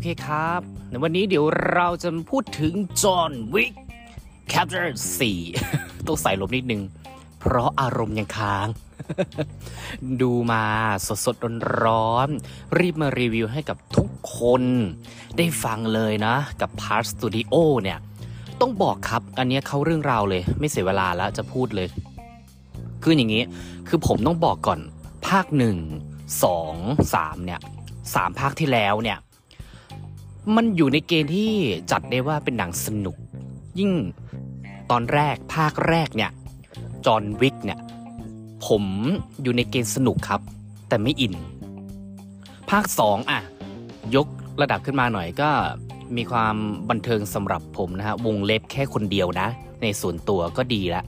อเคครับในวันนี้เดี๋ยวเราจะพูดถึงจอห์นวิก Chapter 4ต้องใส่ลมนิดนึง เพราะอารมณ์ยังค้าง ดูมาสดสดๆร้อนๆรีบมารีวิวให้กับทุกคนได้ฟังเลยนะ กับ Part Studio เนี่ย ต้องบอกครับ อันนี้เขาเรื่องราวเลย ไม่เสียเวลาแล้วจะพูดเลย คืออย่างนี้ คือผมต้องบอกก่อนภาคหนึ่งสองสามเนี่ยสามภาคที่แล้วเนี่ย มันอยู่ในเกณฑ์ที่จัดได้ว่าเป็นหนังสนุก ยิ่งตอนแรกภาคแรกเนี่ย จอห์นวิกเนี่ย ผมอยู่ในเกณฑ์สนุกครับ แต่ไม่อิน ภาคสองอะ ยกระดับขึ้นมาหน่อยก็มีความบันเทิงสำหรับผมนะฮะวงเล็บแค่คนเดียวนะ ในส่วนตัวก็ดีล้ว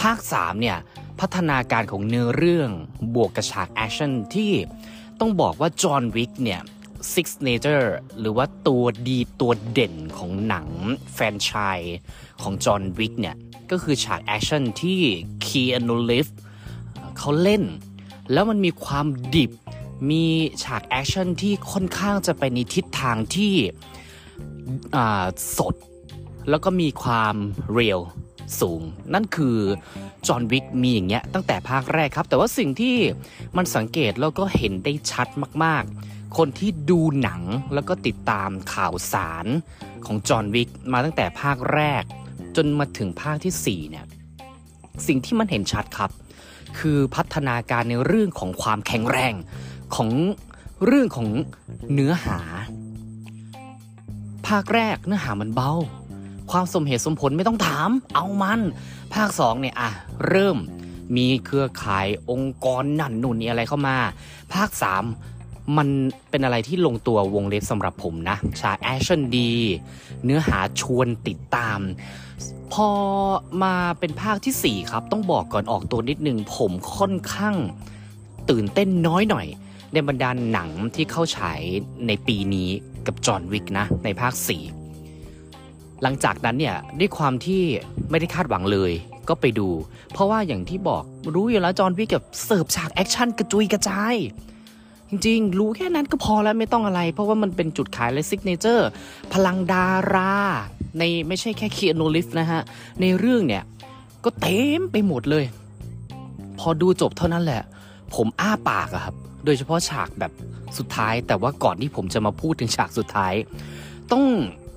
ภาค 3 เนี่ย พัฒนาการของเนื้อเรื่องบวกกับฉากแอคชั่นที่ต้องบอกว่าจอห์นวิกเนี่ย signature หรือว่าตัวดีตัวเด่นของหนังแฟนชส์ของจอห์นวิกเนี่ย ก็คือฉากแอคชั่นที่คีอ n น l ลิฟเขาเล่น แล้วมันมีความดิบ มีฉากแอคชั่นที่ค่อนข้างจะไปในทิศทางที่สด แล้วก็มีความเรียลสูง นั่นคือจอห์นวิกมีอย่างเงี้ยตั้งแต่ภาคแรกครับ แต่ว่าสิ่งที่มันสังเกตแล้วก็เห็นได้ชัดมากๆ คนที่ดูหนังแล้วก็ติดตามข่าวสารของจอห์นวิกมาตั้งแต่ภาคแรก จนมาถึงภาคที่4เนี่ยสิ่งที่มันเห็นชัดครับ คือพัฒนาการในเรื่องของความแข็งแรงของเรื่องของเนื้อหา ภาคแรกเนื้อหามันเบา ความสมเหตุสมผลไม่ต้องถาม เอามัน ภาคสองเนี่ยอะเริ่มมีเครือข่ายองค์กรนั่นนู่นนี่อะไรเข้ามา ภาคสา ม มันเป็นอะไรที่ลงตัววงเล็บสำหรับผมนะฉากแอคชั่นดี เนื้อหาชวนติดตาม พอมาเป็นภาคที่ 4 ครับ ต้องบอกก่อนออกตัวนิดนึง ผมค่อนข้างตื่นเต้นน้อยหน่อย ในบรรดาหนังที่เข้าฉายในปีนี้กับจอห์นวิกนะ ในภาค 4 หลังจากนั้นเนี่ย ด้วยความที่ไม่ได้คาดหวังเลยก็ไปดู เพราะว่าอย่างที่บอกรู้อยู่แล้วจอห์นวิกกับเสิร์ฟฉากแอคชั่นกระจุยกระจาย จริงๆ รู้แค่นั้นก็พอแล้วไม่ต้องอะไร เพราะว่ามันเป็นจุดขายและ signature พลังดาราในไม่ใช่แค่ Keanu Reeves นะฮะ ในเรื่องเนี่ย ก็เต็มไปหมดเลย พอดูจบเท่านั้นแหละ ผมอ้าปากอะครับ โดยเฉพาะฉากแบบสุดท้าย แต่ว่าก่อนที่ผมจะมาพูดถึงฉากสุดท้าย ต้อง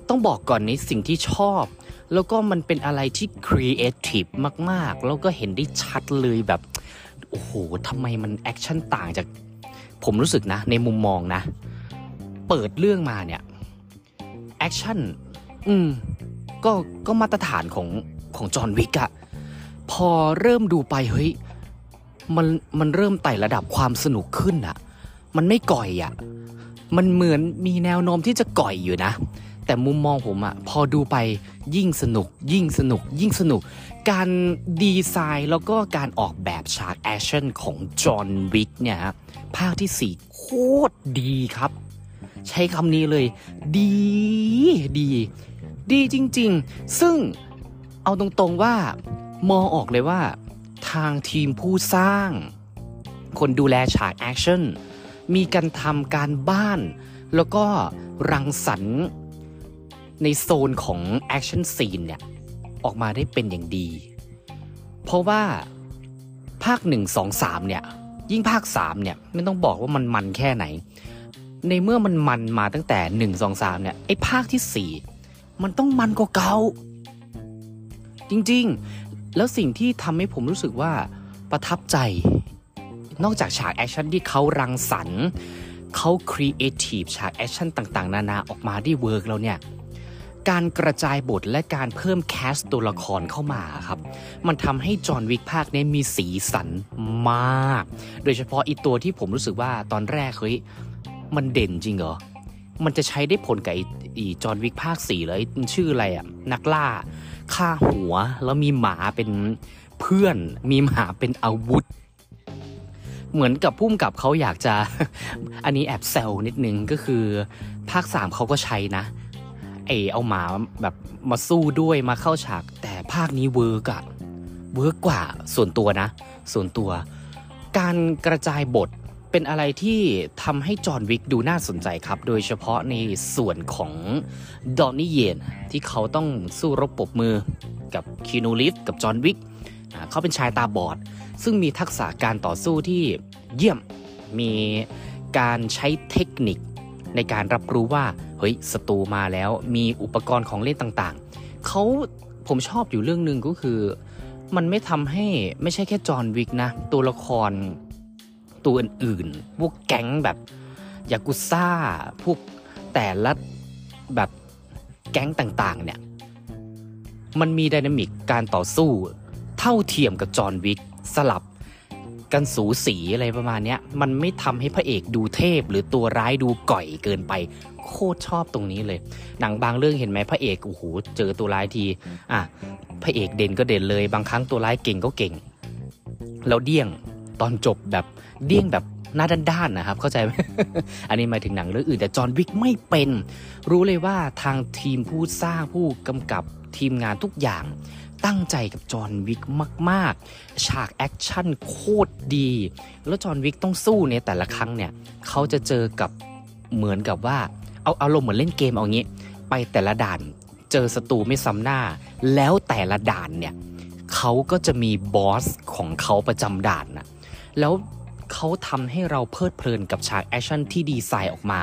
ต้องบอกก่อนในสิ่งที่ชอบ แล้วก็มันเป็นอะไรที่ครีเอทีฟมาก ๆ แล้วก็เห็นได้ชัดเลยแบบ โอ้โหทำไมมันแอคชั่นต่างจาก ผมรู้สึกนะ ในมุมมองนะ เปิดเรื่องมาเนี่ยแอคชั่นอืมก็ก็มาตรฐานของของจอห์นวิกอะพอเริ่มดูไปเฮ้ยมันมันเริ่มไต่ระดับความสนุกขึ้นอะมันไม่กร่อยอะมันเหมือนมีแนวโน้มที่จะกร่อยอยู่นะ แต่มุมมองผมอะพอดูไปยิ่งสนุก ยิ่งสนุก ยิ่งสนุก การดีไซน์แล้วก็การออกแบบฉากแอคชั่นของจอห์นวิกเนี่ยฮะภาคที่ 4 โคตรดีครับ ใช้คำนี้เลย ดีดี ดีจริง ๆ ซึ่งเอาตรงๆว่ามองออกเลยว่า ทางทีมผู้สร้าง คนดูแลฉากแอคชั่น มีการทำการบ้าน แล้วก็รังสรรค์ในโซนของ action scene เนี่ย ออกมาได้เป็นอย่างดี เพราะว่าภาค 1 2 3 เนี่ย ยิ่งภาค 3 เนี่ย ไม่ต้องบอกว่ามันมันแค่ไหน ในเมื่อมันมันมาตั้งแต่ 1 2 3 เนี่ย ไอ้ภาคที่ 4 มันต้องมันกว่าเก่า จริงๆ แล้วสิ่งที่ทำให้ผมรู้สึกว่าประทับใจ นอกจากฉากแอคชั่นที่เขารังสรรค์เขาครีเอทีฟฉากแอคชั่นต่างๆ นานาออกมาได้ work แล้วเนี่ย การกระจายบทและการเพิ่ม cast ตัวละครเข้ามาครับ มันทำให้จอห์นวิกภาคนี้มีสีสันมาก โดยเฉพาะอีตัวที่ผมรู้สึกว่าตอนแรกเฮ้ยมันเด่นจริงเหรอ มันจะใช้ได้ผลกับอีจอห์นวิกภาคสี่เลยชื่ออะไรอะนักล่าฆ่าหัวแล้วมีหมาเป็นเพื่อน มีหมาเป็นอาวุธเหมือนกับพุ่มกับเขาอยากจะ อันนี้แอบแซวนิดนึงก็คือ ภาคสามเขาก็ใช้นะ ไอเอาหมาแบบมาสู้ด้วยมาเข้าฉาก แต่ภาคนี้ work อะ work กว่าส่วนตัวนะ ส่วนตัว การกระจายบทเป็นอะไรที่ทำให้จอห์นวิกดูน่าสนใจครับ โดยเฉพาะในส่วนของดอนนี่เยนที่เขาต้องสู้รบปบมือกับคีนู รีฟส์กับจอห์นวิกเขาเป็นชายตาบอด ซึ่งมีทักษะการต่อสู้ที่เยี่ยมมีการใช้เทคนิคในการรับรู้ว่า เฮ้ยศัตรูมาแล้วมีอุปกรณ์ของเล่นต่างๆเขาผมชอบอยู่เรื่องหนึ่งก็คือ มันไม่ทำให้ไม่ใช่แค่จอห์นวิกนะ ตัวละครตัวอื่นๆ พวกแก๊งแบบยากุซ่า พวกแต่ละแบบแก๊งต่างๆ เนี่ย มันมีดินามิกการต่อสู้ เท่าเทียมกับจอห์นวิกสลับ กันสูสีอะไรประมาณนี้มันไม่ทำให้พระเอกดูเทพ หรือตัวร้ายดูก่อยเกินไป โคตรชอบตรงนี้เลย หนังบางเรื่องเห็นไหมพระเอกโอ้โหเจอตัวร้ายทีอะพระเอกเด่นก็เด่นเลย บางครั้งตัวร้ายเก่งก็เก่งแล้วเดี่ยงตอนจบแบบเดี่ยงแบบหน้าด้านๆนะครับ เข้าใจไหมอันนี้หมายถึงหนังเรื่องอื่นแต่จอห์นวิกไม่เป็น รู้เลยว่าทางทีมผู้สร้างผู้กำกับทีมงานทุกอย่าง ตั้งใจกับจอห์นวิกมาก ๆ ฉากแอคชั่นโคตรดี แล้วจอห์นวิกต้องสู้ในแต่ละครั้งเนี่ยเขาจะเจอกับเหมือนกับว่า เอาเอารมณ์เหมือนเล่นเกมเอางี้ ไปแต่ละด่านเจอศัตรูไม่ซ้ำหน้า แล้วแต่ละด่านเนี่ยเขาก็จะมีบอสของเขาประจำด่านนะแล้ว เขาทำให้เราเพลิดเพลินกับฉากแอคชั่นที่ดีไซน์ออกมา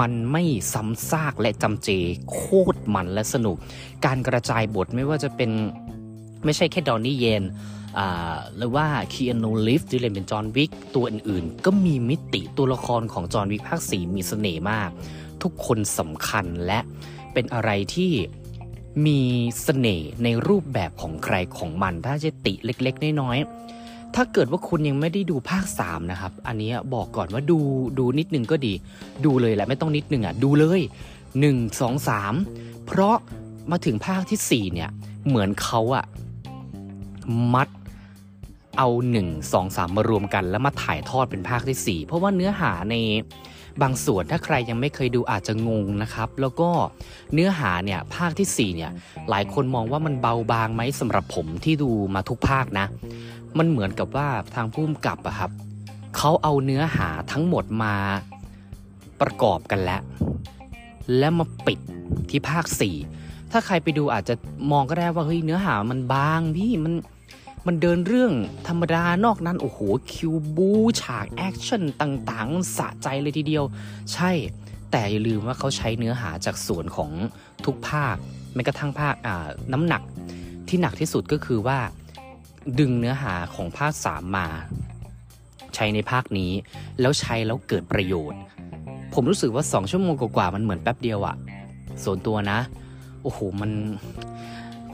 มันไม่ซ้ำซากและจำเจ โคตรมันและสนุก การกระจายบทไม่ว่าจะเป็นไม่ใช่แค่ดอนนี่เยนหรือว่าคีอานูลิฟที่เล่นเป็นจอห์นวิกตัวอื่นๆ ก็มีมิติตัวละครของจอห์นวิกภาคสีมีเสน่ห์มาก ทุกคนสำคัญและเป็นอะไรที่มีเสน่ห์ในรูปแบบของใครของมัน ถ้าจะติเล็กๆ น้อยๆ ถ้าเกิดว่าคุณยังไม่ได้ดูภาค 3 นะครับ อันนี้บอกก่อนว่าดูดูนิดนึงก็ดี ดูเลยแหละไม่ต้องนิดนึงอะดูเลย 1 2 3 เพราะมาถึงภาคที่ 4 เนี่ย เหมือนเขาอะมัดเอา 1 2 3 มารวมกัน แล้วมาถ่ายทอดเป็นภาคที่ 4 เพราะว่าเนื้อหาในบางส่วนถ้าใครยังไม่เคยดูอาจจะงงนะครับ แล้วก็เนื้อหาเนี่ยภาคที่ 4 เนี่ย หลายคนมองว่ามันเบาบางไหมสำหรับผมที่ดูมาทุกภาคนะ มันเหมือนกับว่าทางผู้กำกับอะครับเขาเอาเนื้อหาทั้งหมดมาประกอบกันแล้ว แล้วมาปิดที่ภาค 4 ถ้าใครไปดูอาจจะมองก็ได้ว่าเฮ้ยเนื้อหามันบางพี่มันมันเดินเรื่องธรรมดานอกนั้น โอ้โห คิวบูฉากแอคชั่นต่างๆ สะใจเลยทีเดียว ใช่ แต่อย่าลืมว่าเขาใช้เนื้อหาจากส่วนของทุกภาคแม้กระทั่งภาคอ่าน้ำหนักที่หนักที่สุดก็คือว่า ดึงเนื้อหาของภาค3มา ใช้ในภาคนี้ แล้วใช้แล้วเกิดประโยชน์ ผมรู้สึกว่า 2 ชั่วโมงกว่าๆมันเหมือนแป๊บเดียวอะส่วนตัวนะ โอ้โหมัน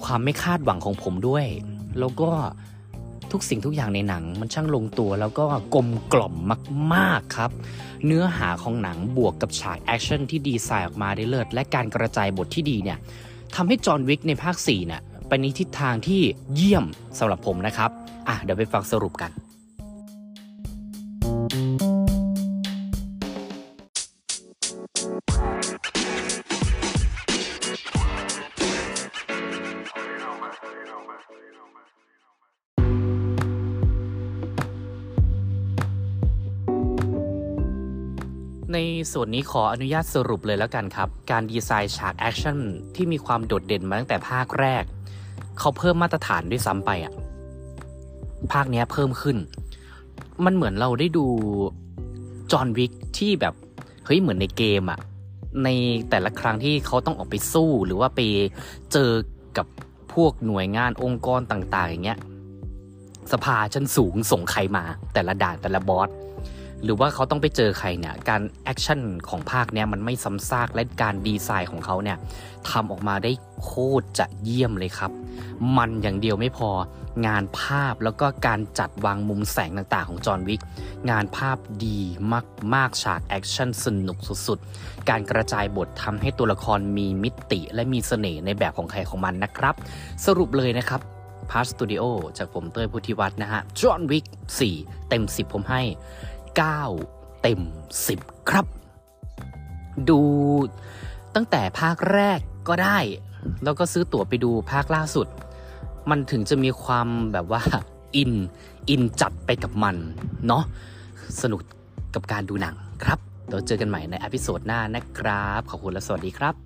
ความไม่คาดหวังของผมด้วย แล้วก็ทุกสิ่งทุกอย่างในหนัง มันช่างลงตัวแล้วก็กลมกล่อมมาก ๆครับ เนื้อหาของหนังบวกกับฉากแอคชั่นที่ดีไซน์ออกมาได้เลิศและการกระจายบทที่ดีเนี่ยทำให้จอห์นวิกในภาค4เนี่ย ไปในทิศทางที่เยี่ยมสำหรับผมนะครับอะเดี๋ยวไปฟังสรุปกัน ในส่วนนี้ขออนุญาตสรุปเลยแล้วกันครับ การดีไซน์ฉากแอคชั่นที่มีความโดดเด่นมาตั้งแต่ภาคแรก เขาเพิ่มมาตรฐานด้วยซ้ำไปอะภาคนี้เพิ่มขึ้น มันเหมือนเราได้ดูจอห์นวิกที่แบบ เฮ้ยเหมือนในเกมอะในแต่ละครั้งที่เขาต้องออกไปสู้หรือว่าไปเจอกับพวกหน่วยงานองค์กรต่าง ๆ อย่างเงี้ย สภาชั้นสูงส่งใครมา แต่ละด่านแต่ละบอส หรือว่าเขาต้องไปเจอใครเนี่ยการแอคชั่นของภาคเนี้ยมันไม่ซ้ำซากและการดีไซน์ของเขาเนี่ยทำออกมาได้โคตรจะเยี่ยมเลยครับ มันอย่างเดียวไม่พองานภาพแล้วก็การจัดวางมุมแสงต่างๆของจอห์นวิกงานภาพดีมากๆฉากแอคชั่นสนุกสุดๆ การกระจายบททำให้ตัวละครมีมิติและมีเสน่ห์ในแบบของใครของมันนะครับ สรุปเลยนะครับพาร์ s สตูดิโอจากผมเต้ยพุทธิวัฒน์นะฮะจอห์นวิก4เต็ม 10 ผมให้ 9 เต็ม 10 ครับ ดูตั้งแต่ภาคแรกก็ได้ แล้วก็ซื้อตั๋วไปดูภาคล่าสุด มันถึงจะมีความแบบว่า อิน อินจัดไปกับมันเนาะสนุกกับการดูหนังครับเดี๋ยวเจอกันใหม่ใน episode หน้านะครับ ขอบคุณและสวัสดีครับ